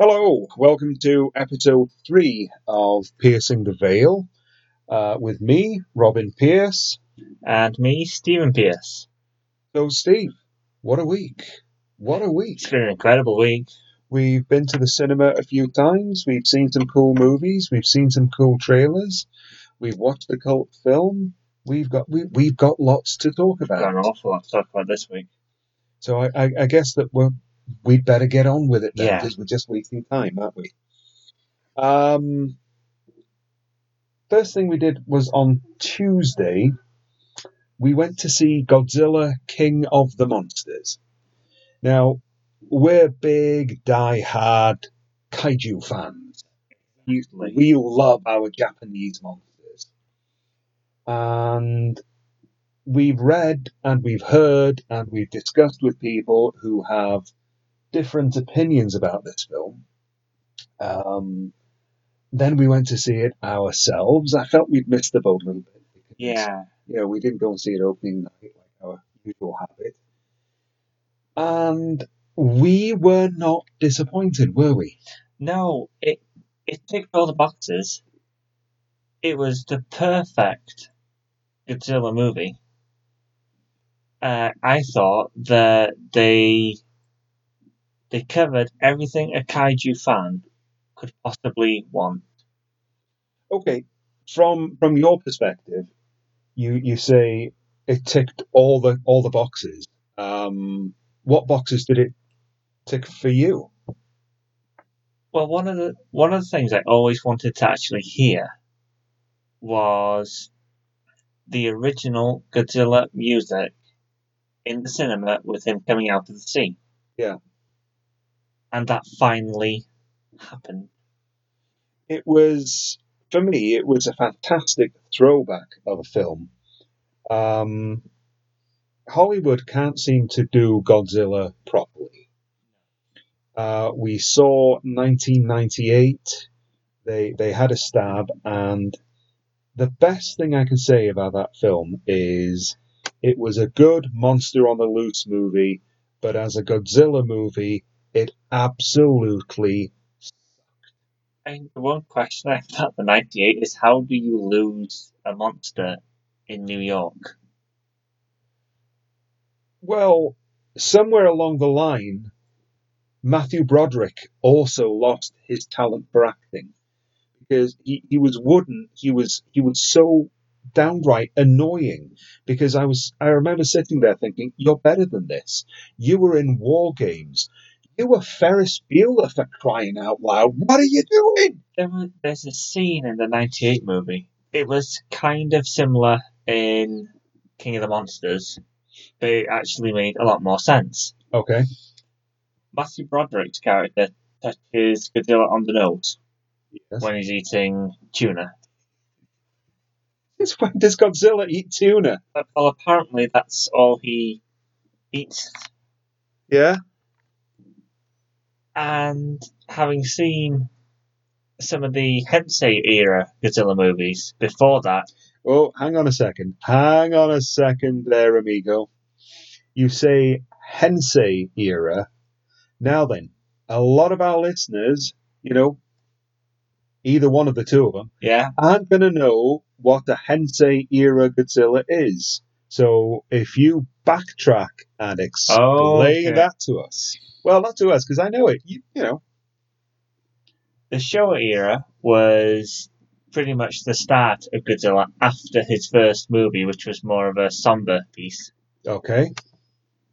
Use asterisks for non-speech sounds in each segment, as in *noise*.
Hello, welcome to episode three of Piercing the Veil uh, with me, Robin Pierce. And me, Stephen Pierce. So, Steve, what a week! What a week! It's been an incredible week. We've been to the cinema a few times, we've seen some cool movies, we've seen some cool trailers, we've watched the cult film. We've got we, we've got lots to talk about. We've got an awful lot to talk about this week. So I, I, I guess that we're we'd better get on with it then, Yeah. because we're just wasting time, aren't we? Um, first thing we did was on Tuesday. We went to see Godzilla King of the Monsters. Now, we're big, die-hard kaiju fans. Usually. We love our Japanese monsters. And we've read and we've heard and we've discussed with people who have different opinions about this film. Um, then we went to see it ourselves. I felt we'd missed the boat a little bit. Because, Yeah. You know, we didn't go and see it opening night like our usual habit. And we were not disappointed, were we? No, it it ticked all the boxes. It was the perfect Godzilla movie. Uh, I thought that they they covered everything a kaiju fan could possibly want. Okay, from from your perspective, you you say it ticked all the all the boxes. Um, what boxes did it tick for you? Well, one of the one of the things I always wanted to actually hear was the original Godzilla music in the cinema with him coming out of the sea. Yeah. And that finally happened. It was for me. It was a fantastic throwback of a film. Um, Hollywood can't seem to do Godzilla properly. Uh, we saw 1998. They they had a stab, and the best thing I can say about that film is it was a good monster on the loose movie, but as a Godzilla movie, it absolutely And the one question I have about the '98 is how do you lose a monster in New York? well. Somewhere along the line, Matthew Broderick also lost his talent for acting because he, he was wooden. He was he was so downright annoying because I was I remember sitting there thinking, You're better than this. You were in war games. You were Ferris Bueller for crying out loud. What are you doing? There was, there's a scene in the '98 movie. It was kind of similar in King of the Monsters, but it actually made a lot more sense. Okay. Matthew Broderick's character touches Godzilla on the nose Yes. when he's eating tuna. Since when does Godzilla eat tuna? Well, apparently that's all he eats. Yeah. And having seen some of the Hensei era Godzilla movies before that, Oh, hang on a second. Hang on a second there, amigo. You say Hensei era. Now then, a lot of our listeners, you know, either one of the two of them, yeah, aren't going to know what the Hensei era Godzilla is. So if you backtrack and explain Oh, okay. that to us, well, not to us because I know it. You, you know, the Showa era was pretty much the start of Godzilla after his first movie, which was more of a somber piece. okay,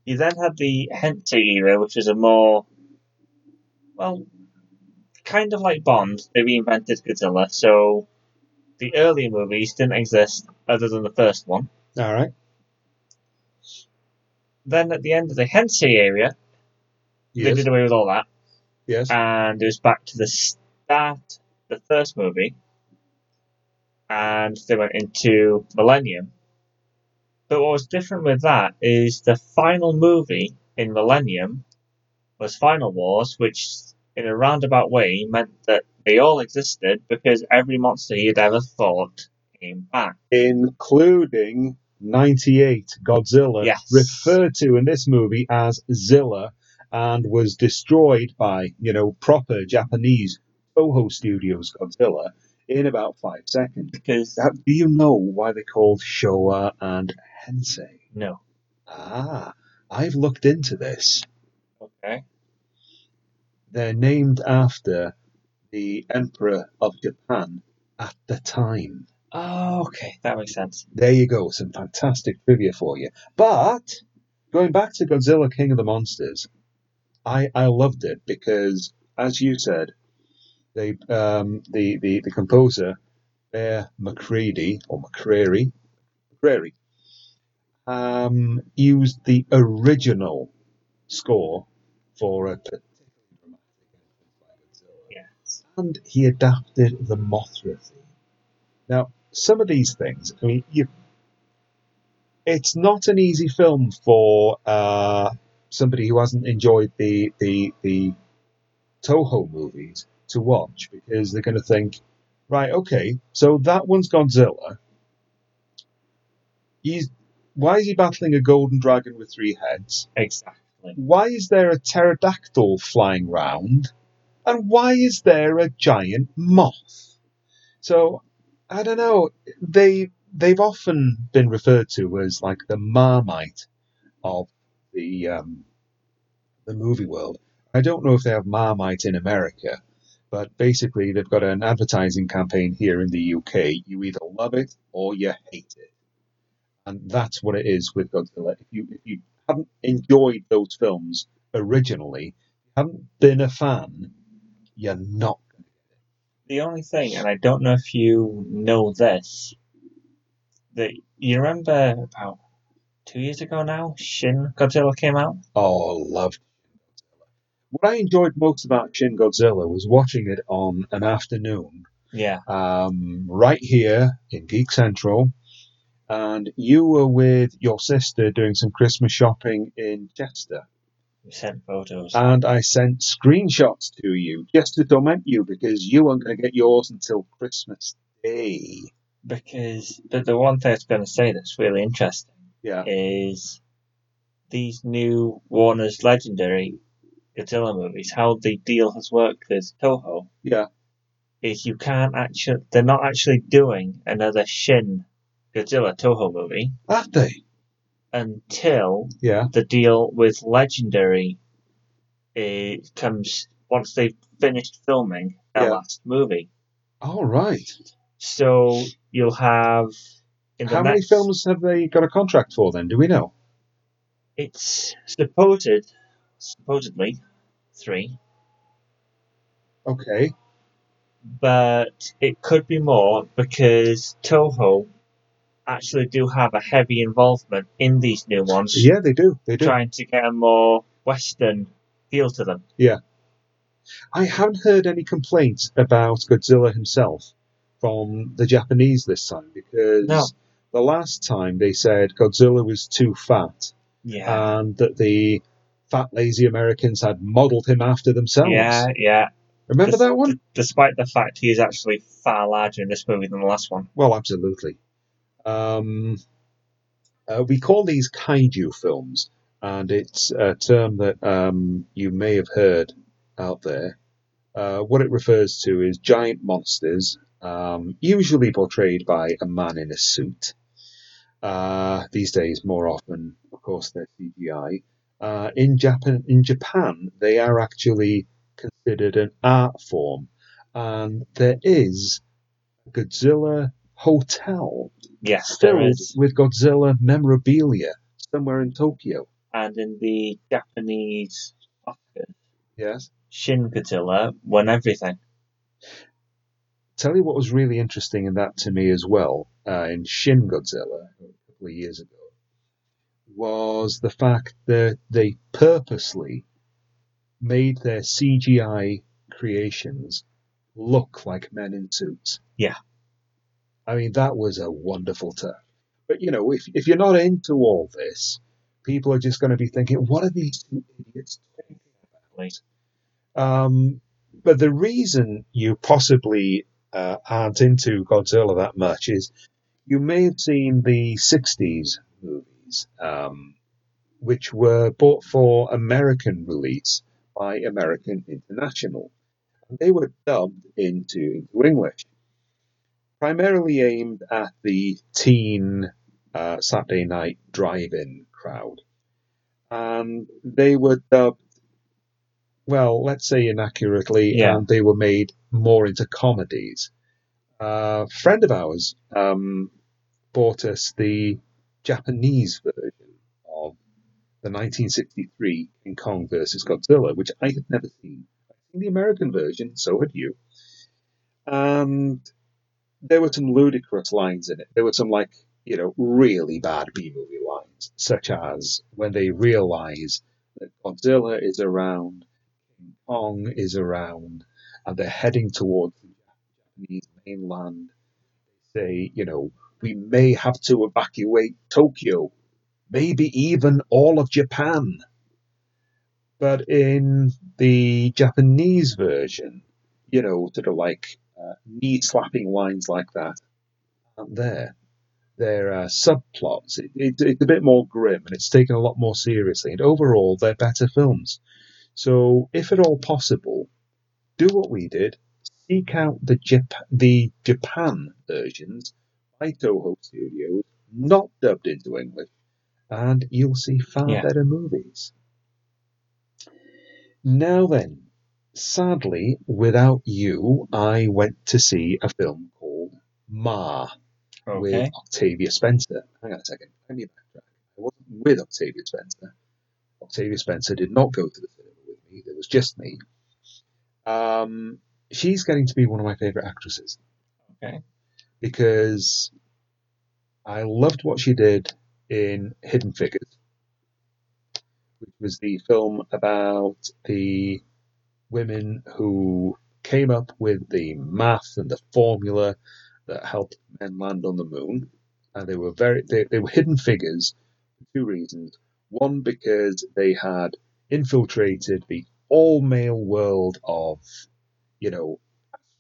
You then had the Heisei era, which was a more, well, kind of like Bond. They reinvented Godzilla, so the earlier movies didn't exist other than the first one. all right, Then at the end of the Heisei era, they did away with all that, yes, and it was back to the start, the first movie, and they went into Millennium. But what was different with that is the final movie in Millennium was Final Wars, which in a roundabout way meant that they all existed because every monster he had ever fought came back. including 98 Godzilla, Yes. referred to in this movie as Zilla, and was destroyed by, you know, proper Japanese Toho Studios Godzilla in about five seconds. Because Now, do you know why they're called Showa and Hensei? no. Ah, I've looked into this. Okay. They're named after the Emperor of Japan at the time. Oh, okay, that makes sense. There you go, some fantastic trivia for you. But going back to Godzilla King of the Monsters, I, I loved it because, as you said, they um, the, the the composer Bear McCready or McCreary McCreary um, used the original score for a particularly dramatic entrance by Godzilla Yes. and he adapted the Mothra theme. Now, some of these things, I mean, you, it's not an easy film for uh, somebody who hasn't enjoyed the the the Toho movies to watch because they're going to think, right, okay, so that one's Godzilla. He's why is he battling a golden dragon with three heads? Exactly. Why is there a pterodactyl flying round? And why is there a giant moth? So, I don't know. They they've often been referred to as like the Marmite of the um, the movie world. I don't know if they have Marmite in America, but basically they've got an advertising campaign here in the UK. You either love it or you hate it, and that's what it is with Godzilla. If you if you haven't enjoyed those films originally, haven't been a fan, you're not. The only thing, and I don't know if you know this, that you remember about two years ago now, Shin Godzilla came out. Oh, loved Godzilla. What I enjoyed most about Shin Godzilla was watching it on an afternoon Yeah. um, right here in Geek Central. And you were with your sister doing some Christmas shopping in Chester. We sent photos. And I sent screenshots to you just to torment you because you weren't going to get yours until Christmas Day. because the, the one thing I was going to say that's really interesting Yeah. is these new Warner's Legendary Godzilla movies, how the deal has worked with Toho Yeah. is you can't actually, they're not actually doing another Shin Godzilla Toho movie Aren't they? Until Yeah. the deal with Legendary uh, comes once they've finished filming their Yeah. last movie. All right. So you'll have in the How many films have they got a contract for then? Do we know? It's supposed, supposedly, three, Okay. but it could be more because Toho actually do have a heavy involvement in these new ones, Yeah, they do. They do. trying to get a more Western feel to them. Yeah. I haven't heard any complaints about Godzilla himself from the Japanese this time because No. the last time they said Godzilla was too fat Yeah, and that the fat, lazy Americans had modelled him after themselves. yeah, yeah. Remember Des- that one? d- despite the fact he is actually far larger in this movie than the last one. Well, absolutely. Um, uh, we call these kaiju films, and it's a term that um, you may have heard out there. Uh, what it refers to is giant monsters, um, usually portrayed by a man in a suit. Uh, these days, more often, of course, they're CGI. Uh, in Japan, in Japan, they are actually considered an art form, and there is Godzilla hotel Yes, there filled with Godzilla memorabilia somewhere in Tokyo. And in the Japanese Oscars, Yes. Shin Godzilla won everything. Tell you what was really interesting in that to me as well, uh, in Shin Godzilla a couple of years ago, was the fact that they purposely made their CGI creations look like men in suits. Yeah. I mean, that was a wonderful turn. But, you know, if, if you're not into all this, people are just going to be thinking, what are these two idiots talking about? Um, but the reason you possibly uh, aren't into Godzilla that much is you may have seen the 60s movies um, which were bought for American release by American International. And they were dubbed into, into English, primarily aimed at the teen uh, Saturday night drive-in crowd. And they were dubbed, well, let's say inaccurately, Yeah. and they were made more into comedies. a friend of ours um, bought us the Japanese version of the 1963 King Kong versus Godzilla, which I had never seen. I'd seen the American version, so had you. And there were some ludicrous lines in it. There were some, like, you know, really bad B movie lines, such as when they realize that Godzilla is around, King Kong is around, and they're heading towards the Japanese mainland. They say, you know, we may have to evacuate Tokyo, maybe even all of Japan. But in the Japanese version, you know, sort of like uh, knee slapping lines like that aren't there. They're uh, subplots. It, it, it's a bit more grim and it's taken a lot more seriously. And overall, they're better films. So, if at all possible, do what we did seek out the, Jap- the Japan versions by Toho Studios, not dubbed into English, and you'll see far Yeah. better movies. Now then, sadly, without you, I went to see a film called Ma with Okay. Octavia Spencer. Hang on a second, let me backtrack. I wasn't with Octavia Spencer. Octavia Spencer did not go to the cinema with me. There was just me. Um, she's getting to be one of my favourite actresses Okay. because I loved what she did in Hidden Figures, which was the film about the women who came up with the math and the formula that helped men land on the moon. And they were very they, they were hidden figures for two reasons. One because they had infiltrated the all male world of, you know,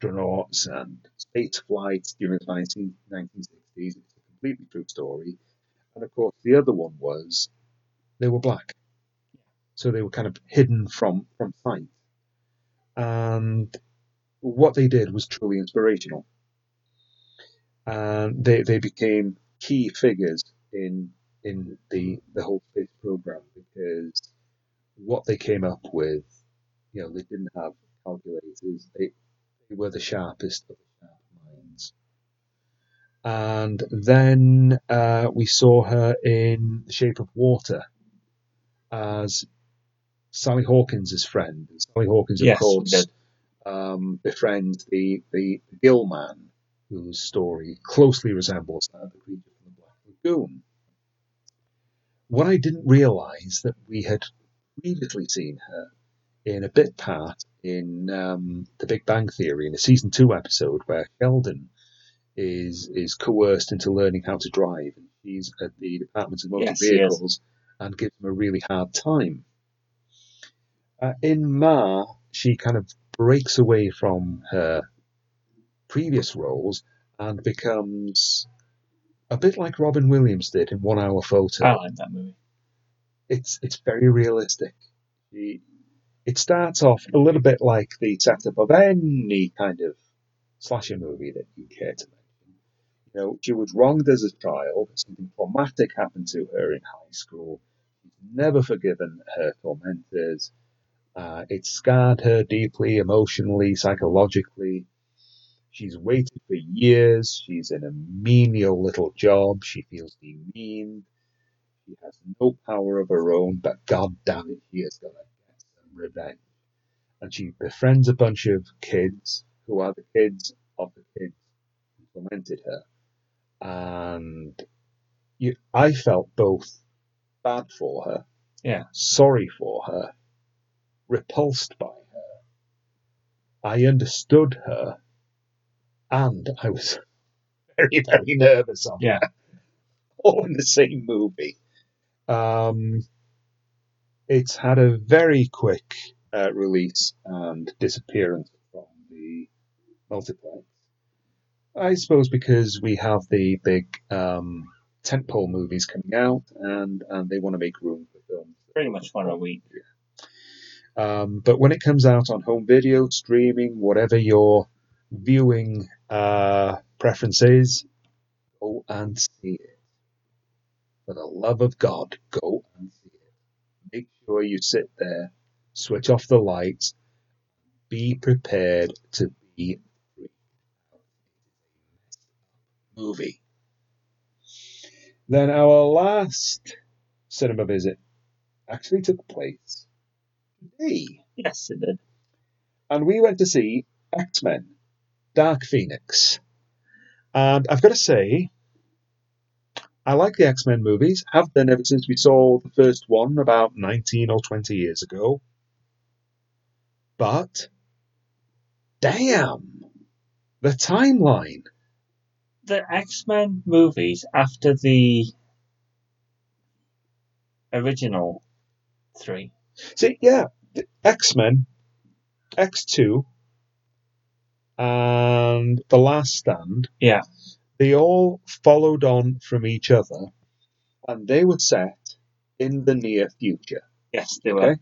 astronauts and space flights during the 19, 1960s. It's a completely true story. And of course, the other one was they were black. So they were kind of hidden from, from sight. And what they did was truly inspirational. And they, they became key figures in in the, the whole space program because what they came up with, you know, they didn't have calculators. They, they were the sharpest of the sharp minds. And then uh, we saw her in The Shape of Water as Sally Hawkins' friend. And Sally Hawkins, of Yes, course, um, befriends the, the Gill man, whose story closely resembles that of the creature from the Black Lagoon. What I didn't realise that we had previously seen her in a bit part in um, The Big Bang Theory in a season two episode where Sheldon is is coerced into learning how to drive. And she's at the Department of Motor Yes. Vehicles and gives him a really hard time. Uh, in Ma, she kind of breaks away from her previous roles and becomes a bit like Robin Williams did in One Hour Photo I like that movie. it's it's very realistic. It starts off a little bit like the setup of any kind of slasher movie that you care to mention. You know, she was wronged as a child. Something traumatic happened to her in high school. She's never forgiven her tormentors. Uh, it scarred her deeply, emotionally, psychologically. She's waited for years. She's in a menial little job. She feels demeaned. She has no power of her own, but god damn it, she is gonna get some revenge. And she befriends a bunch of kids who are the kids of the kids who tormented her. And you, I felt both bad for her, Yeah. sorry for her, repulsed by her. I understood her, and I was *laughs* very, very nervous of Yeah. her. *laughs* All in the same movie. Um, it's had a very quick uh, release and disappearance from the multiplex. I suppose because we have the big um, tentpole movies coming out, and and they want to make room for films Pretty much one a week. Um, but when it comes out on home video, streaming, whatever your viewing uh, preference is, go and see it. For the love of God, go and see it. Make sure you sit there, switch off the lights, be prepared to be. Movie. Then our last cinema visit actually took place today. Yes, it did. and we went to see X Men Dark Phoenix. And I've got to say, I like the X Men movies, have done ever since we saw the first one about 19 or 20 years ago. But, damn, the timeline. The X Men movies after the original three. See, yeah, X Men, X2, and The Last Stand. Yeah. They all followed on from each other, and they were set in the near future. Yes, they were. Okay.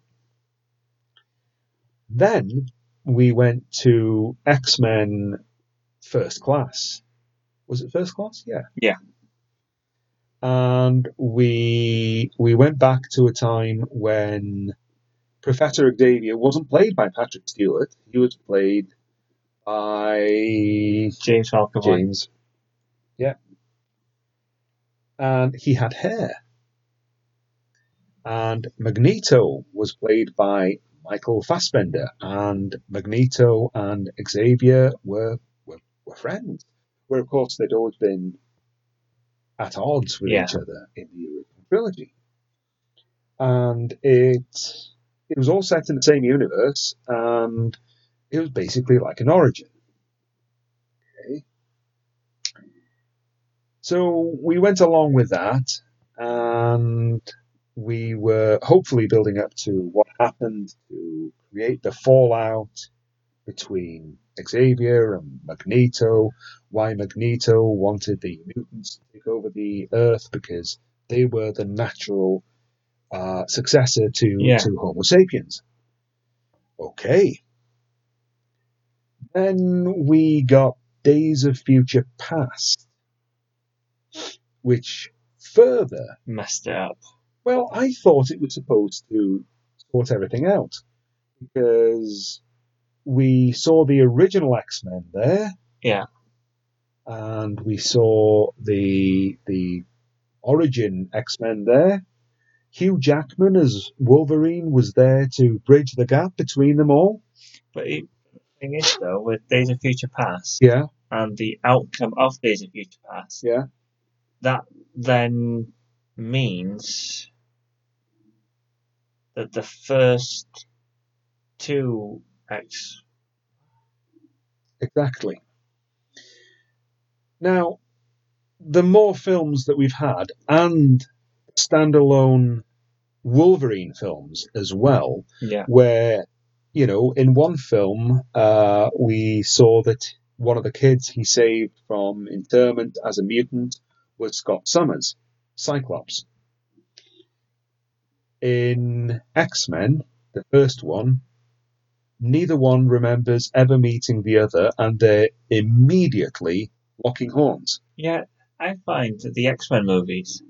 Then we went to X Men First Class. Was it First Class? Yeah. Yeah. And we we went back to a time when Professor Xavier wasn't played by Patrick Stewart. He was played by James McAvoy. James. Yeah. And he had hair. And Magneto was played by Michael Fassbender, and Magneto and Xavier were were, were friends. Where of course they'd always been at odds with Yeah. each other in the original trilogy. And it it was all set in the same universe, and it was basically like an origin. Okay. So we went along with that, and we were hopefully building up to what happened to create the fallout between Xavier and Magneto, why Magneto wanted the mutants to take over the Earth because they were the natural uh, successor to, Yeah. to Homo sapiens. Okay. Then we got Days of Future Past, which further Messed it up. well, I thought it was supposed to sort everything out because we saw the original X Men there, Yeah. and we saw the the origin X Men there. Hugh Jackman as Wolverine was there to bridge the gap between them all. But it, the thing is, though, with Days of Future Past Yeah, and the outcome of Days of Future Past, yeah, that then means that the first two X. exactly. Now, the more films that we've had and standalone Wolverine films as well, Yeah. where you know in one film uh, we saw that one of the kids he saved from internment as a mutant was Scott Summers, Cyclops. In X Men, the first one, neither one remembers ever meeting the other, and they're immediately locking horns. Yeah, I find that the X Men movies,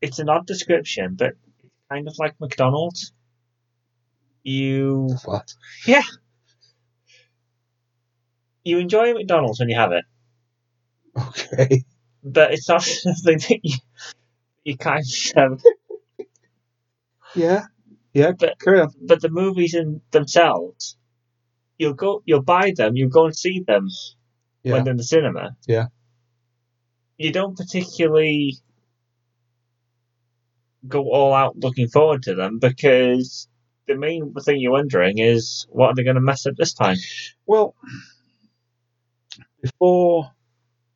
it's an odd description, but it's kind of like McDonald's. You What? Yeah. You enjoy McDonald's when you have it, Okay. but it's not *laughs* something that you you kind of. Yeah. Yeah. But- carry on. But the movies in themselves, you'll go, you'll buy them, you'll go and see them Yeah. when they're in the cinema. Yeah. You don't particularly go all out looking forward to them because the main thing you're wondering is what are they going to mess up this time? Well, before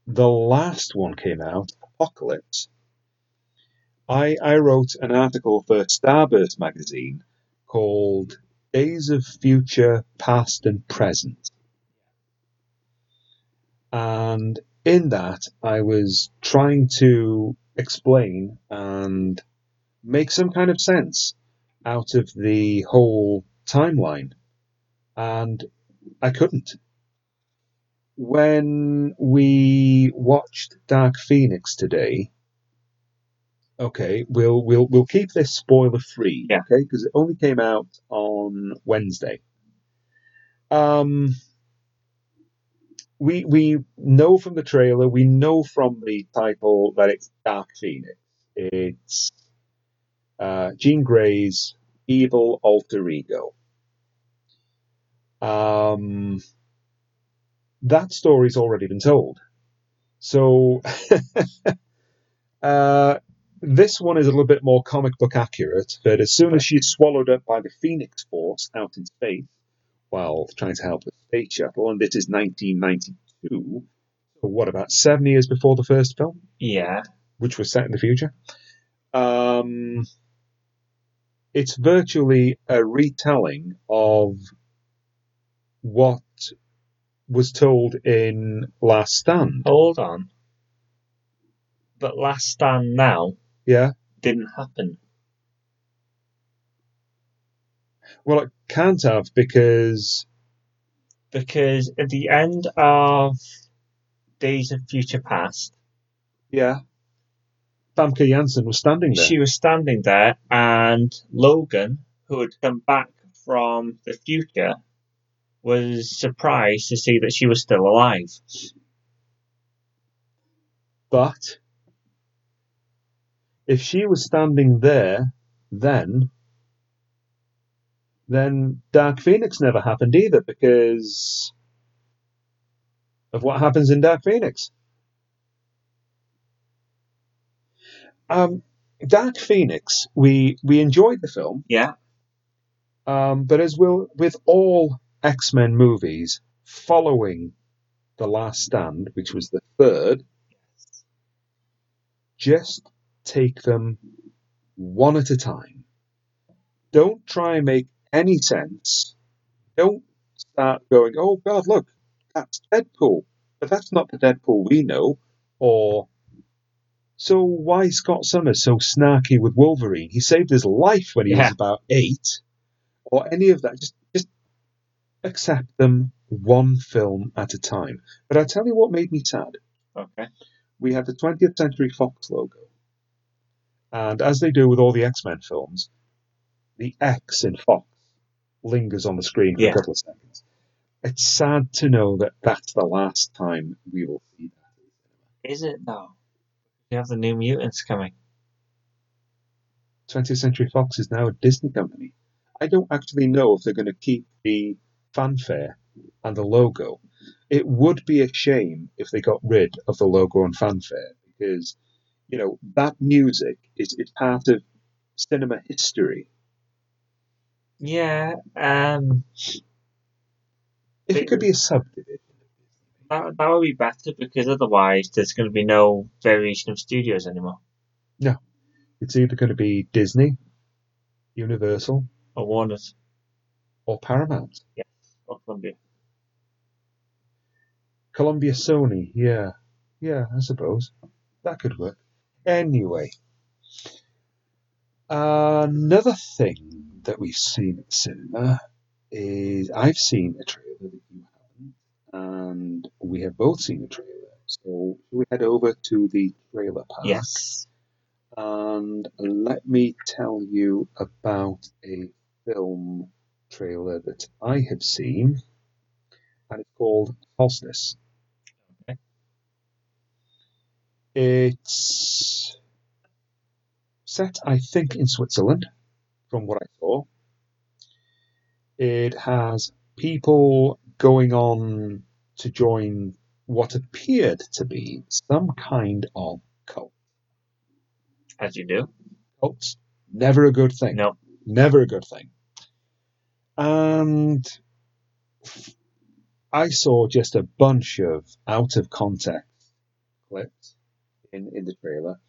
the last one came out, Apocalypse, I, I wrote an article for Starburst magazine called Days of Future, Past and Present. And in that, I was trying to explain and make some kind of sense out of the whole timeline. And I couldn't. When we watched Dark Phoenix today, okay, we'll we'll we'll keep this spoiler free, Yeah. okay, because it only came out on Wednesday. Um, we we know from the trailer, we know from the title that it's Dark Phoenix. It's uh, Jean Grey's evil alter ego. Um, that story's already been told. So *laughs* uh, this one is a little bit more comic book accurate, but as soon as she's swallowed up by the Phoenix Force out in space while trying to help the space shuttle, and this is 1992, so what, about seven years before the first film? Yeah. which was set in the future. Um, it's virtually a retelling of what was told in Last Stand. Hold on. But Last Stand Now Yeah. didn't happen. Well, it can't have because Because at the end of Days of Future Past, yeah, Famke Janssen was standing there. she was standing there and Logan, who had come back from the future, was surprised to see that she was still alive. But if she was standing there then, then Dark Phoenix never happened either because of what happens in Dark Phoenix. Um, Dark Phoenix, we we enjoyed the film, Yeah. um, but as will with all X Men movies following The Last Stand, which was the third, just take them one at a time. Don't try and make any sense. Don't start going, oh God, look, that's Deadpool. But that's not the Deadpool we know. Or, so why is Scott Summers so snarky with Wolverine? He saved his life when he Yeah. was about eight. Or any of that. Just, just accept them one film at a time. But I tell you what made me sad Okay. we had the 20th Century Fox logo. And as they do with all the X Men films, the X in Fox lingers on the screen for Yeah. a couple of seconds. It's sad to know that that's the last time we will see that. Is it though? You have the New Mutants coming. 20th Century Fox is now a Disney company. I don't actually know if they're going to keep the fanfare and the logo. It would be a shame if they got rid of the logo and fanfare because, you know, that music is it's part of cinema history. Yeah. Um. If it could be a subdivision. That that would be better because otherwise there's going to be no variation of studios anymore. No, it's either going to be Disney, Universal, Or Warner's. or Paramount. Yes, or Columbia. Columbia Sony, yeah. Yeah, I suppose. That could work. Anyway. another thing that we've seen at the cinema is I've seen a trailer that you and we have both seen the trailer. So we head over to the trailer park? Yes. and let me tell you about a film trailer that I have seen, and it's called Falseness. Okay. It's set, I think, in Switzerland, from what I saw. It has people going on to join what appeared to be some kind of cult. As you do. Cults, never a good thing. No. Never a good thing. And I saw just a bunch of out of context clips in, in the trailer.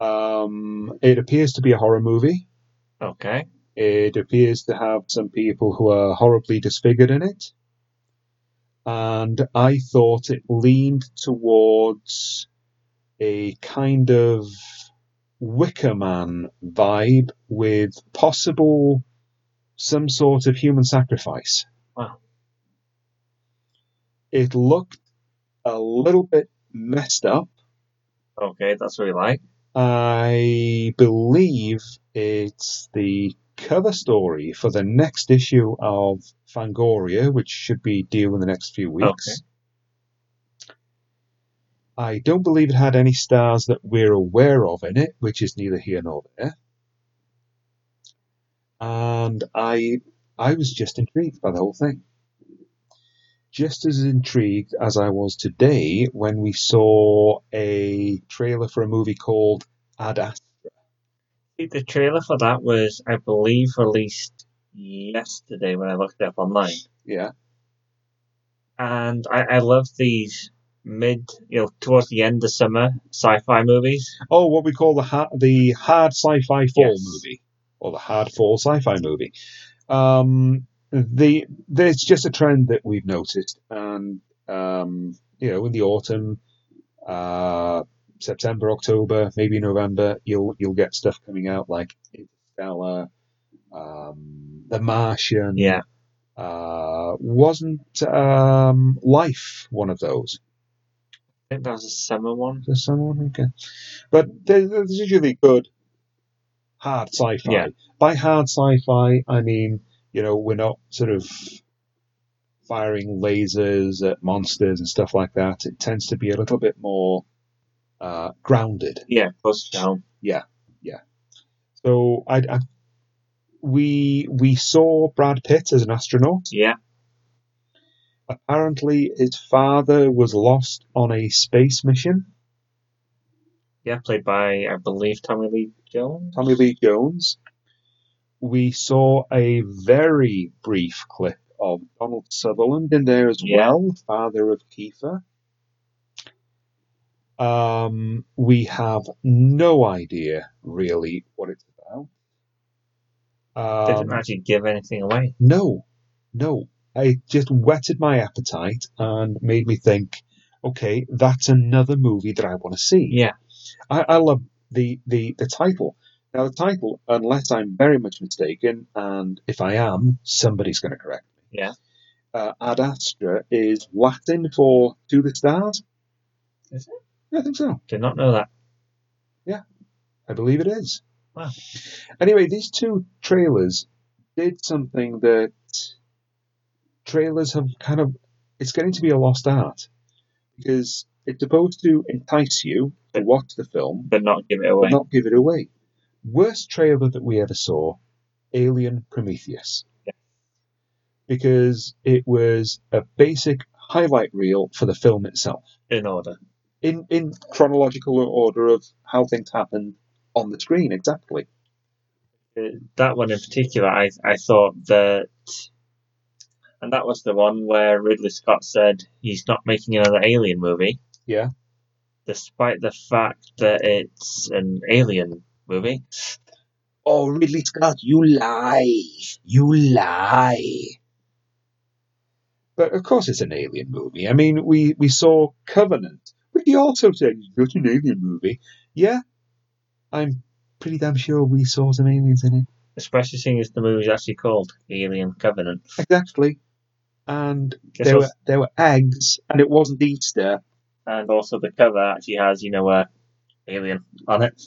Um, it appears to be a horror movie. Okay. It appears to have some people who are horribly disfigured in it. And I thought it leaned towards a kind of Wicker Man vibe with possible some sort of human sacrifice. Wow. It looked a little bit messed up. Okay, that's what we like. I believe it's the cover story for the next issue of Fangoria, which should be due in the next few weeks. I don't believe it had any stars that we're aware of in it, which is neither here nor there. And I I was just intrigued by the whole thing. Just as intrigued as I was today when we saw a trailer for a movie called Ad The trailer for that was, I believe, released yesterday when I looked it up online. Yeah. And I, I love these mid, you know, towards the end of summer sci-fi movies. Oh, what we call the ha- the hard sci-fi fall Yes. movie, or the hard fall sci-fi movie. Um, the there's just a trend that we've noticed, and um, you know, in the autumn, uh, September, October, maybe November, you'll you'll get stuff coming out like Interstellar, um, The Martian. Yeah. Uh, wasn't um, Life one of those? I think that was a summer one. There's someone okay, but there- there's usually good hard sci-fi. Yeah. By hard sci-fi, I mean you know we're not sort of firing lasers at monsters and stuff like that. It tends to be a little bit more uh, grounded. Yeah, close down. Yeah, yeah. So I, I we we saw Brad Pitt as an astronaut. Yeah. Apparently, his father was lost on a space mission. Yeah, played by, I believe, Tommy Lee Jones. Tommy Lee Jones. We saw a very brief clip of Donald Sutherland in there as Yeah. well, father of Kiefer. Um, we have no idea really what it's about. Didn't Um, actually give anything away. no, no. It just whetted my appetite and made me think, okay, that's another movie that I want to see. Yeah. I, I love the, the, the title. Now, the title, unless I'm very much mistaken, and if I am, somebody's going to correct me. Yeah. Uh, Ad Astra is Latin for to the stars. Is it? Yeah, I think so. Did not know that. Yeah, I believe it is. Wow. Anyway, these two trailers did something that trailers have kind of. It's getting to be a lost art because it's supposed to entice you to watch the film, But not give it away. not give it away. Worst trailer that we ever saw Alien Prometheus. Yeah. Because it was a basic highlight reel for the film itself In order. In in chronological order of how things happened on the screen exactly. That one in particular, I, I thought that. And that was the one where Ridley Scott said he's not making another Alien movie. Yeah. Despite the fact that it's an Alien movie. Oh, Ridley Scott, you lie, you lie. But of course, it's an alien movie. I mean, we we saw Covenant, but he also said it's not an alien movie. Yeah, I'm pretty damn sure we saw some aliens in it. Especially seeing as the movie's actually called Alien Covenant. Exactly. And Guess there were there were eggs, and it wasn't Easter. And also the cover actually has, you know, uh, Alien on it.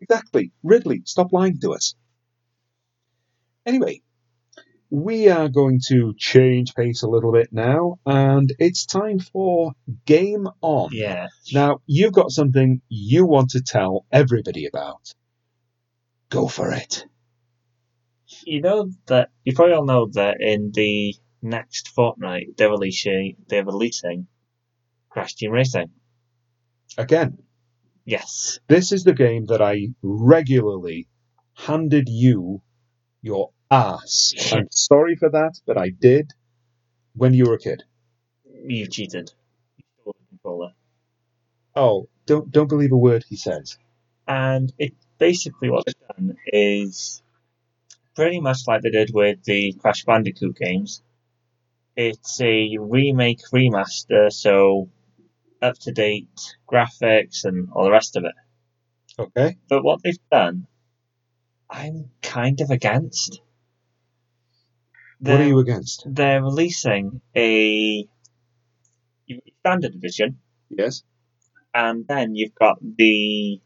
Exactly. Ridley, stop lying to us. Anyway, we are going to change pace a little bit now, and it's time for Game On. Yeah. Now, you've got something you want to tell everybody about. Go for it. You know that you probably all know that in the next fortnight they're releasing they're releasing Crash Team Racing. Again, Yes. this is the game that I regularly handed you your ass. I'm sorry for that, but I did when you were a kid. You cheated. You controller. Oh, don't don't believe a word he says. And it basically what they've done is pretty much like they did with the Crash Bandicoot games. It's a remake remaster, so up to date graphics and all the rest of it. Okay. But what they've done, I'm kind of against. What are you against? They're releasing a standard edition, Yes. and then you've got the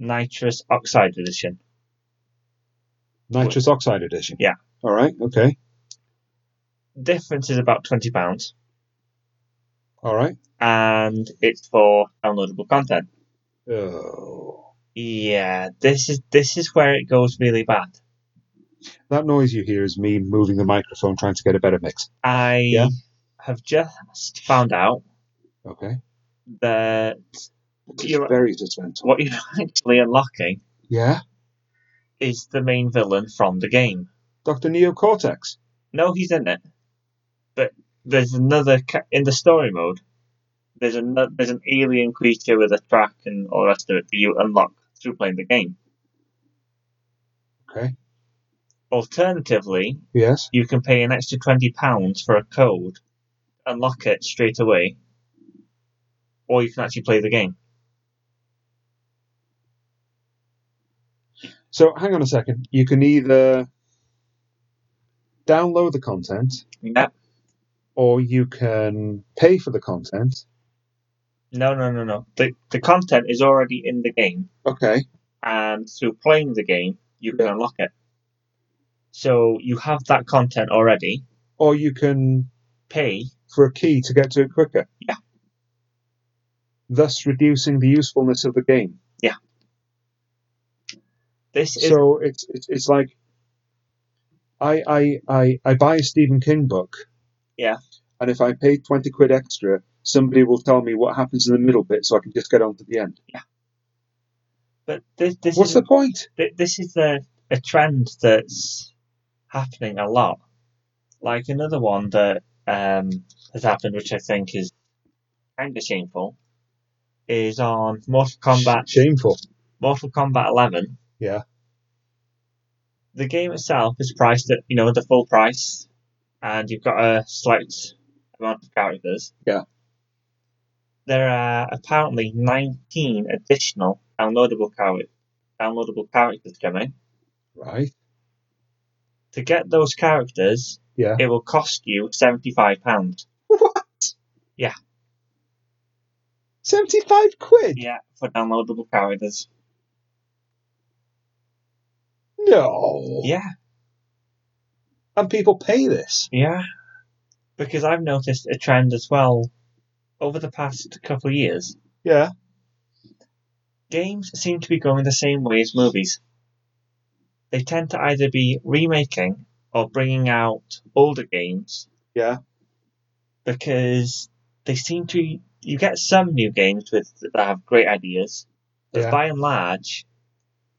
Nitros Oxide edition. Nitros Oxide edition. Yeah. All right. Okay. Difference is about twenty pounds, All right. and it's for downloadable content. Oh. Yeah, this is this is where it goes really bad. That noise you hear is me moving the microphone trying to get a better mix. I Yeah. have just found out Okay. that You're- very judgmental. what you're *laughs* actually unlocking Yeah. is the main villain from the game. Dr. Neo Cortex. No, he's in it, but there's another ca- in the story mode. There's another there's an alien creature with a track and all the rest of it that you unlock through playing the game. Okay. Alternatively, Yes. you can pay an extra twenty pounds for a code, unlock it straight away, or you can actually play the game. So hang on a second. You can either download the content Yep. or you can pay for the content. No, no, no, no. The the content is already in the game, Okay. and through playing the game, you can unlock it. So you have that content already. Or you can Pay. for a key to get to it quicker. Yeah. Thus reducing the usefulness of the game. Yeah. This is So it's it's, it's like I, I I I buy a Stephen King book. Yeah. And if I pay twenty quid extra, somebody will tell me what happens in the middle bit so I can just get on to the end. Yeah. But this this What's is the point? this is a, a trend that's happening a lot. Like another one that um, has happened, which I think is kind of shameful, is on Mortal Kombat. Shameful. Mortal Kombat 11. Yeah. The game itself is priced at you know the full price, and you've got a select amount of characters. Yeah. There are apparently 19 additional downloadable char- downloadable characters coming. Right. To get those characters, Yeah. it will cost you seventy-five pounds. What? Yeah. Seventy five quid? Yeah, for downloadable characters. No. Yeah, And people pay this. yeah. Because I've noticed a trend as well over the past couple of years. Yeah. Games seem to be going the same way as movies. They tend to either be remaking or bringing out older games Yeah. because they seem to. You get some new games with that have great ideas, but Yeah. by and large,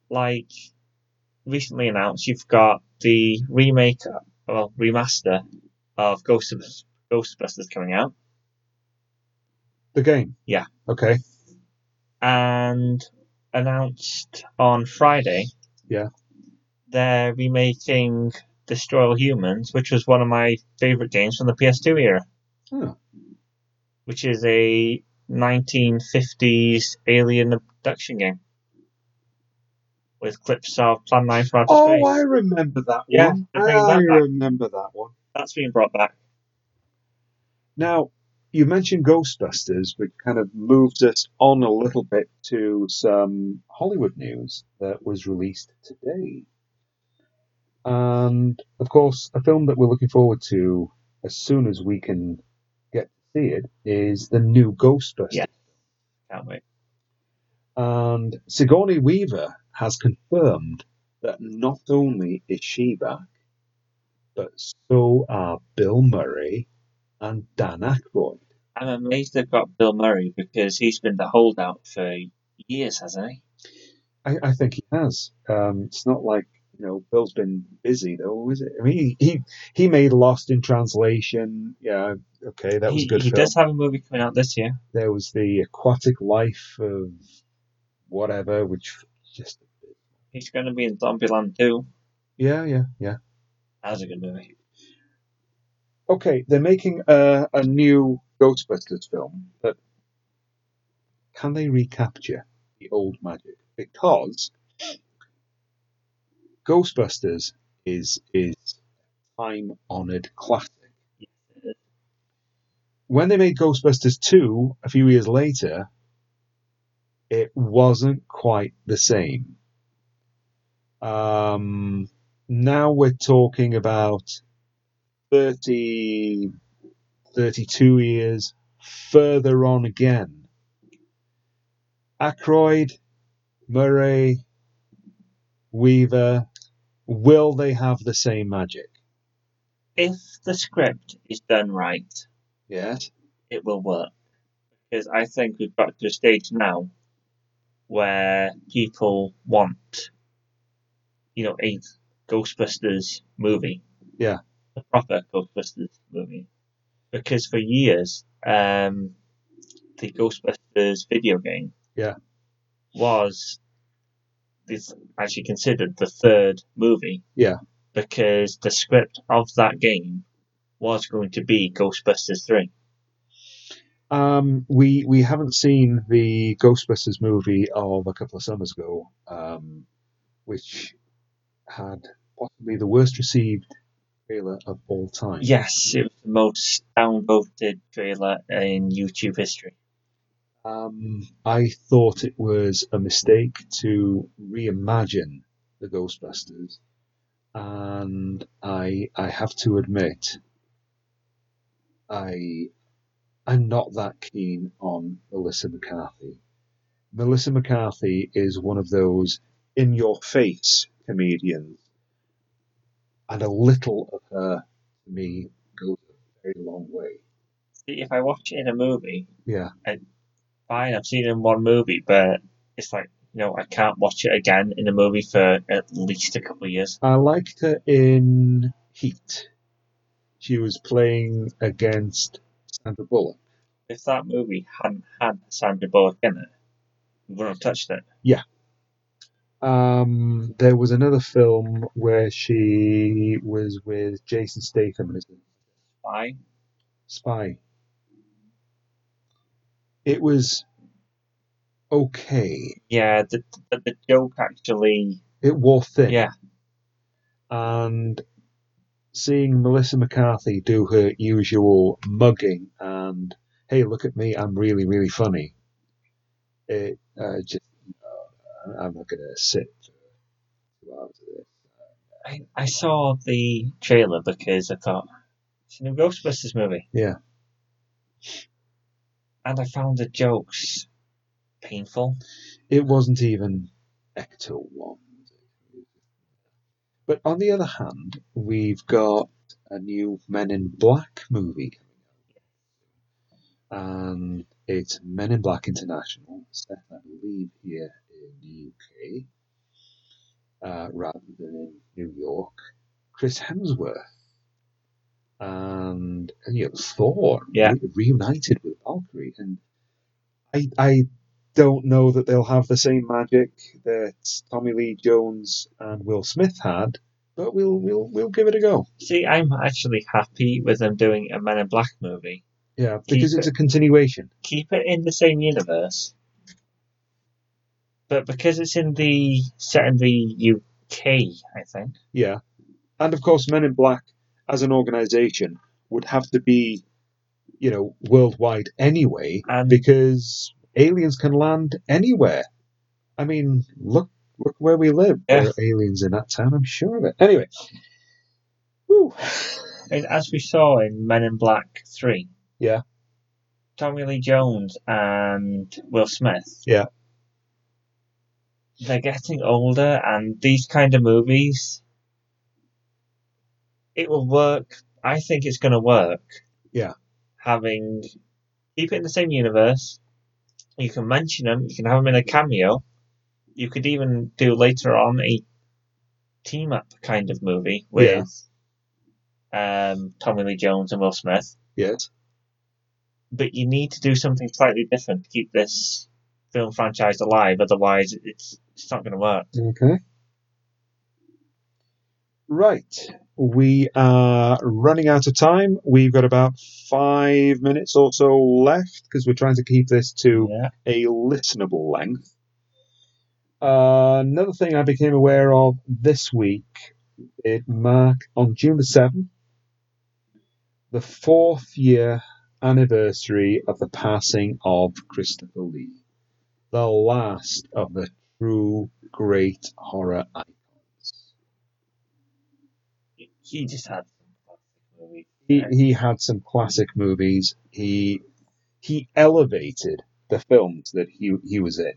like recently announced, you've got the remake, well, remaster of Ghostbusters, Ghostbusters coming out, The game. Yeah. Okay. and announced on Friday. Yeah. They're remaking Destroy All Humans, which was one of my favourite games from the PS2 era. Oh. Which is a 1950s alien abduction game. With clips of Plan 9 from Outer Oh, Space. I remember that Yeah, one. I that remember that one. That's being brought back. Now, you mentioned Ghostbusters, which kind of moves us on a little bit to some Hollywood news that was released today. And, of course, a film that we're looking forward to as soon as we can get to see it is the new Ghostbusters. Yeah. Can't wait. And Sigourney Weaver has confirmed that not only is she back, but so are Bill Murray and Dan Aykroyd. I'm amazed they've got Bill Murray because he's been the holdout for years, hasn't he? I, I think he has. Um, it's not like you know Bill's been busy though, is it? I mean, he he, made Lost in Translation. Yeah, okay, that was he, good He film. does have a movie coming out this year. There was the Aquatic Life of whatever, which just He's going to be in Zombieland too. yeah, yeah, yeah. That was a good movie. Okay, they're making a, a new Ghostbusters film, but can they recapture the old magic because Ghostbusters is is time honored classic. When they made Ghostbusters 2 a few years later, it wasn't quite the same. Um, now we're talking about 30, 32 years further on again. Aykroyd, Murray, Weaver, will they have the same magic? If the script is done right, Yes. it will work. Because I think we've got to a stage now where people want, you know, a Ghostbusters movie. Yeah. A proper Ghostbusters movie. Because for years, um, the Ghostbusters video game Yeah. was is actually considered the third movie. Yeah. Because the script of that game was going to be Ghostbusters 3. Um, we we haven't seen the Ghostbusters movie of a couple of summers ago, um, which had possibly the worst received trailer of all time. Yes, it was the most downvoted trailer in YouTube history. Um, I thought it was a mistake to reimagine the Ghostbusters, and I I have to admit, I I'm not that keen on Melissa McCarthy. Melissa McCarthy is one of those in your face comedians, and a little of her to me goes a very long way. See, If I watch it in a movie, Yeah. Fine, I've seen it in one movie, but it's like, you know, I can't watch it again in a movie for at least a couple of years. I liked her in Heat. She was playing against Sandra Bullock. If that movie hadn't had Sandra Bullock in it, we wouldn't have touched it. Yeah. Um, there was another film where she was with Jason Statham Why? spy. It was okay. Yeah, the, the, the joke actually, It wore thin. yeah, and seeing Melissa McCarthy do her usual mugging and hey, look at me, I'm really, really funny. It uh, just uh, I'm not going to sit for two hours of this. I, I saw the trailer because I thought, it's a new Ghostbusters movie. Yeah. And I found the jokes painful. It wasn't even Ecto one. But on the other hand, we've got a new Men in Black movie. And it's Men in Black International, set, I believe, here in the UK, uh, rather than in New York. Chris Hemsworth and, and you know, Thor Yeah. re- reunited with Valkyrie. And I, I don't know that they'll have the same magic that Tommy Lee Jones and Will Smith had, but we'll we'll we'll give it a go. See, I'm actually happy with them doing a Men in Black movie. Yeah, because Keep it's a continuation. Keep it in the same universe, but because it's in the set in the UK, I think. Yeah, and of course, Men in Black as an organisation would have to be, you know, worldwide anyway, And because aliens can land anywhere. I mean, look look where we live. Yeah. There are aliens in that town. I'm sure of it. Anyway, woo. and as we saw in Men in Black Three, Yeah. Tommy Lee Jones and Will Smith. Yeah. They're getting older, and these kind of movies, it will work. I think it's going to work. Yeah. Having keep it in the same universe. You can mention them. You can have them in a cameo. You could even do later on a team up kind of movie with um, Tommy Lee Jones and Will Smith Yes. but you need to do something slightly different to keep this film franchise alive. Otherwise, it's it's not going to work. Okay. Right. We are running out of time. We've got about five minutes or so left because we're trying to keep this to Yeah. a listenable length. Uh, another thing I became aware of this week, it marked on June the 7th, the fourth year anniversary of the passing of Christopher Lee, the last of the true great horror icons. He just had. He, he had some classic movies. He he elevated the films that he he was in.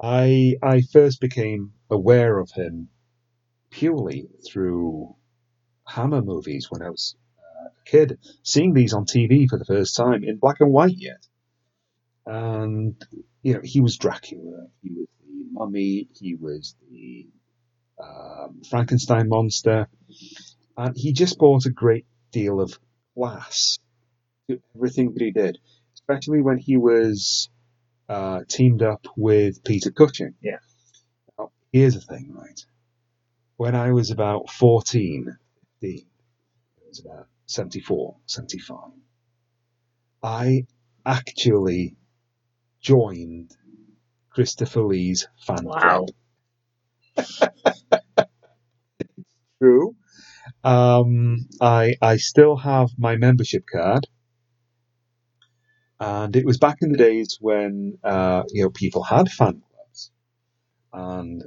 I I first became aware of him purely through Hammer movies when I was uh, a kid, seeing these on TV for the first time in black and white yet. And you know, he was Dracula, he was the Mummy, he was the um, Frankenstein monster, and he just brought a great deal of class to everything that he did, especially when he was uh, teamed up with Peter Cushing. Yeah. Now, here's the thing, right? When I was about 14, 15, it was about 74, 75, I actually joined Christopher Lee's fan Wow. club. *laughs* True. Um, I I still have my membership card, and it was back in the days when uh, you know people had fan clubs, and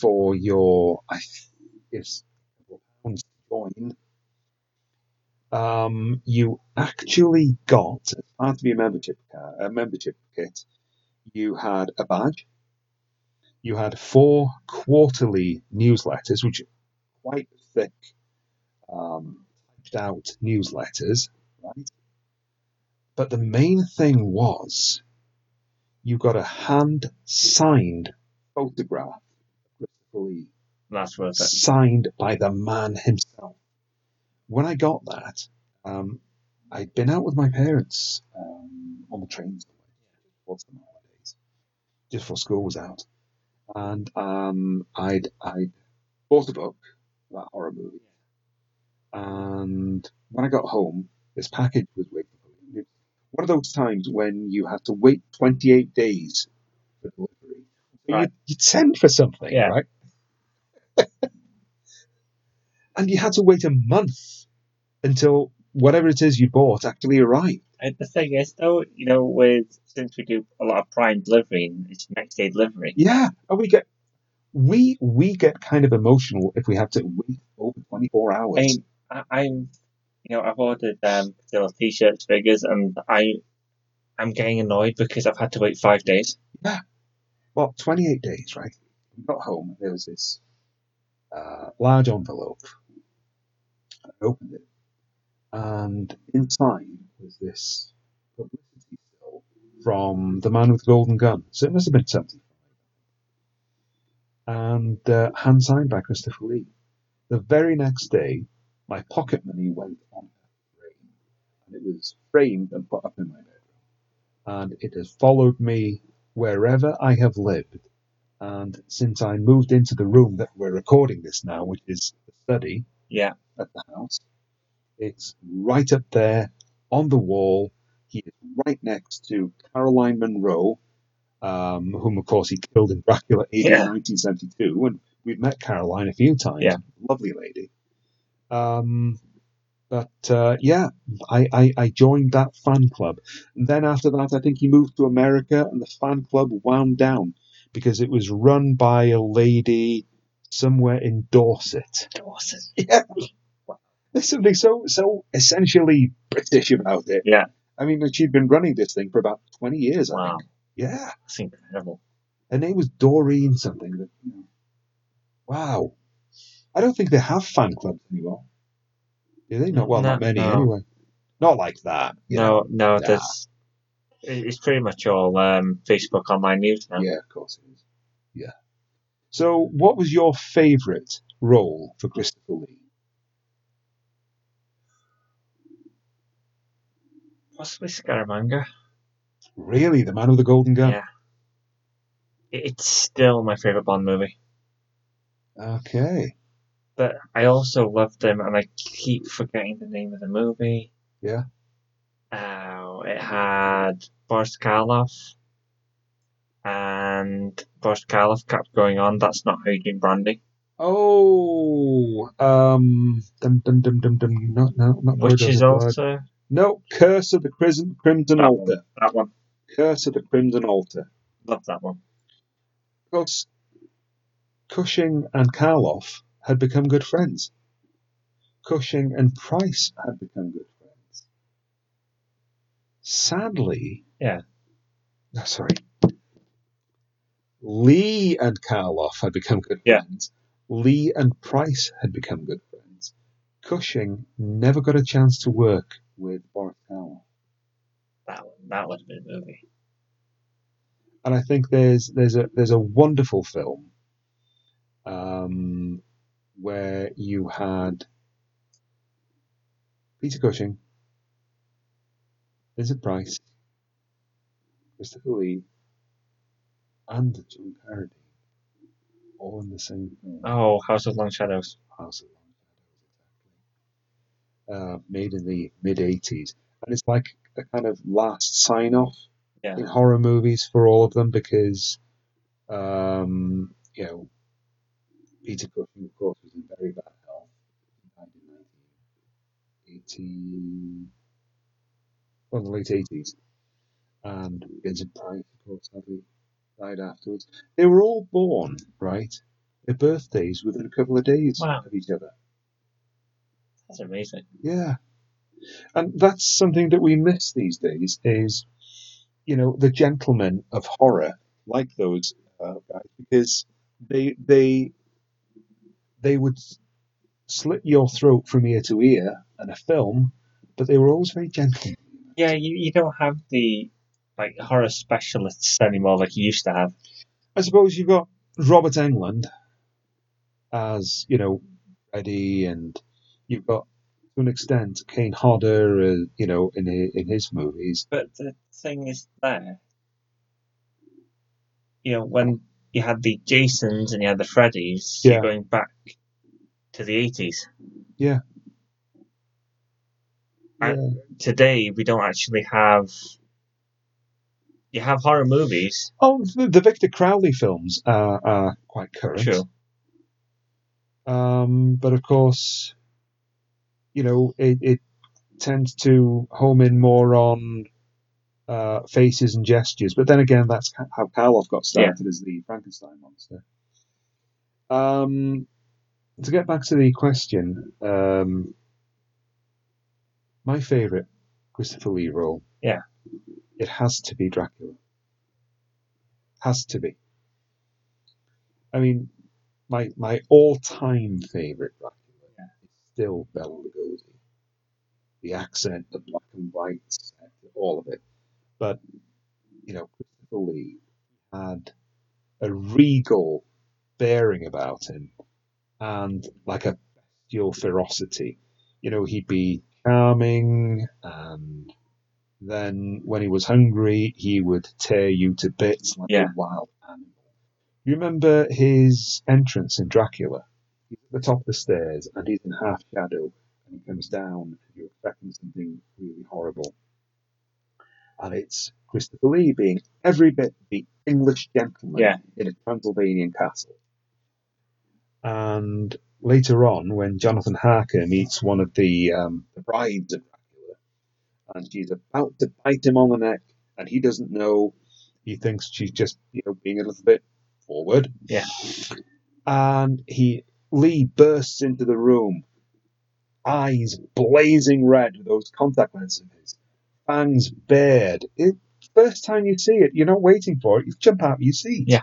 for your I it's to join, um, you actually got as part of your membership card, a membership kit, you had a badge, you had four quarterly newsletters, which quite thick, um, typed out newsletters, right? But the main thing was you got a hand signed photograph of Christopher Lee, That's worth it. signed by the man himself. When I got that, um, I'd been out with my parents um, on the trains towards the holidays, just before school was out, and um, I'd I'd bought a book about horror movies, and when I got home, this package was waiting for me. One of those times when you had to wait 28 days for delivery. Right. you'd, you'd send for something, Yeah. right? *laughs* and you had to wait a month until whatever it is you bought actually arrived. And the thing is, though, you know, with since we do a lot of prime delivery, it's next day delivery. Yeah, and we get we we get kind of emotional if we have to wait over 24 hours. I mean, I, I'm, you know, I've ordered um, t-shirts, figures, and I, I'm getting annoyed because I've had to wait five days. Yeah, well, 28 days, right? We got home, there was this uh, large envelope. I opened it, and inside was this publicity from the man with the golden gun. So it must have been 75. And uh, hand signed by Christopher Lee. The very next day, my pocket money went on a frame, and it was framed and put up in my bedroom. And it has followed me wherever I have lived. And since I moved into the room that we're recording this now, which is the study Yeah, at the house, it's right up there on the wall. He is right next to Caroline Munro, um, whom of course he killed in Dracula AD Yeah. 1972. And we've met Caroline a few times. Yeah. Lovely lady. Um, but uh, yeah, I, I, I joined that fan club. And then after that, I think he moved to America and the fan club wound down because it was run by a lady somewhere in Dorset. Dorset. *laughs* Yeah. There's something so so essentially British about it. Yeah. I mean, she'd been running this thing for about 20 years, I Wow, think. Yeah. that's incredible. Her name was Doreen something. That, wow. I don't think they have fan clubs anymore. Do they? Not well, not many no. anyway. Not like that. you know. No, no, Nah. there's. It's pretty much all um, Facebook online news now. Yeah, of course it is. Yeah. So, what was your favourite role for Christopher Lee? Possibly Scaramanga. Really, the man with the golden gun. Yeah. It's still my favorite Bond movie. Okay. But I also loved him, and I keep forgetting the name of the movie. Yeah. Oh, it had Boris Karloff and Boris Karloff kept going on. That's not how you drink brandy. Oh, um, dum dum dum dum dum. No, no, not Which is of the Blood. also No, Curse of the Crimson Crimson that Altar. one. That one. Curse of the Crimson Altar. Love that one. Of course, Cushing and Karloff had become good friends. Cushing and Price had become good friends. Sadly, Yeah. no, sorry. Lee and Karloff had become good Yeah. friends. Lee and Price had become good friends. Cushing never got a chance to work with Boris Karloff. That would have been a movie. and I think there's there's a there's a wonderful film um, where you had Peter Cushing, Vincent Price, Christopher Lee, and John Carradine all in the same film. Oh, House of Long Shadows. House of Long Shadows, exactly. Uh, made in the mid '80s, and it's like a kind of last sign off Yeah. in horror movies for all of them because, um, you know, Peter Cushing, of course, was in very bad health. He died in 1980, well, the late 80s. And Vincent Price, of course, sadly died afterwards. They were all born, right? Their birthdays within a couple of days Wow. of each other. That's amazing. Yeah. And that's something that we miss these days is, you know, the gentlemen of horror like those uh, guys because they they they would slit your throat from ear to ear in a film, but they were always very gentle. Yeah, you, you don't have the like horror specialists anymore like you used to have. I suppose you've got Robert Englund as, you know, Eddie, and you've got, to an extent, Kane Hodder, uh, you know, in hi- in his movies. But the thing is there, you know, when you had the Jasons and you had the Freddys, Yeah. you're going back to the 80s. Yeah. I- Yeah. Today, we don't actually have. You have horror movies, Oh, the, the Victor Crowley films are, are quite current. true. Um, but of course, you know, it, it tends to home in more on uh, faces and gestures. But then again, that's how Karloff got started as the Frankenstein monster. Um, to get back to the question, um, my favourite Christopher Lee role. Yeah. It has to be Dracula. Has to be. I mean, my my all time favourite Dracula still Bela Lugosi. The accent, the black and white, set, all of it. But you know, Christopher Lee had a regal bearing about him, and like a bestial ferocity. You know, he'd be charming, and then when he was hungry, he would tear you to bits like Yeah. a wild animal. You remember his entrance in Dracula? He's at the top of the stairs, and he's in half shadow, and he comes down, and you're expecting something really horrible. And it's Christopher Lee being every bit the English gentleman Yeah. in a Transylvanian castle. And later on, when Jonathan Harker meets one of the, um, the brides of Dracula, and she's about to bite him on the neck, and he doesn't know, he thinks she's just, you know, being a little bit forward. Yeah. And he, Lee bursts into the room, eyes blazing red with those contact lenses of his, fangs bared. It, first time you see it, you're not waiting for it, you jump out of your seat. Yeah.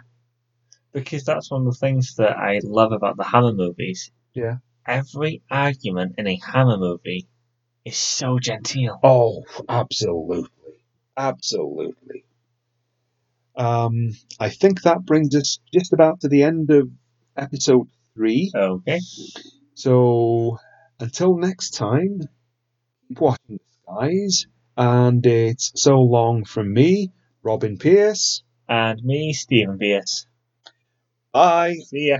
Because that's one of the things that I love about the Hammer movies. Yeah. Every argument in a Hammer movie is so genteel. Oh, absolutely. Absolutely. Um, I think that brings us just about to the end of episode three. Okay. So until next time, keep watching the skies. And it's so long from me, Robin Pierce. And me, Stephen Pierce. Bye. See ya.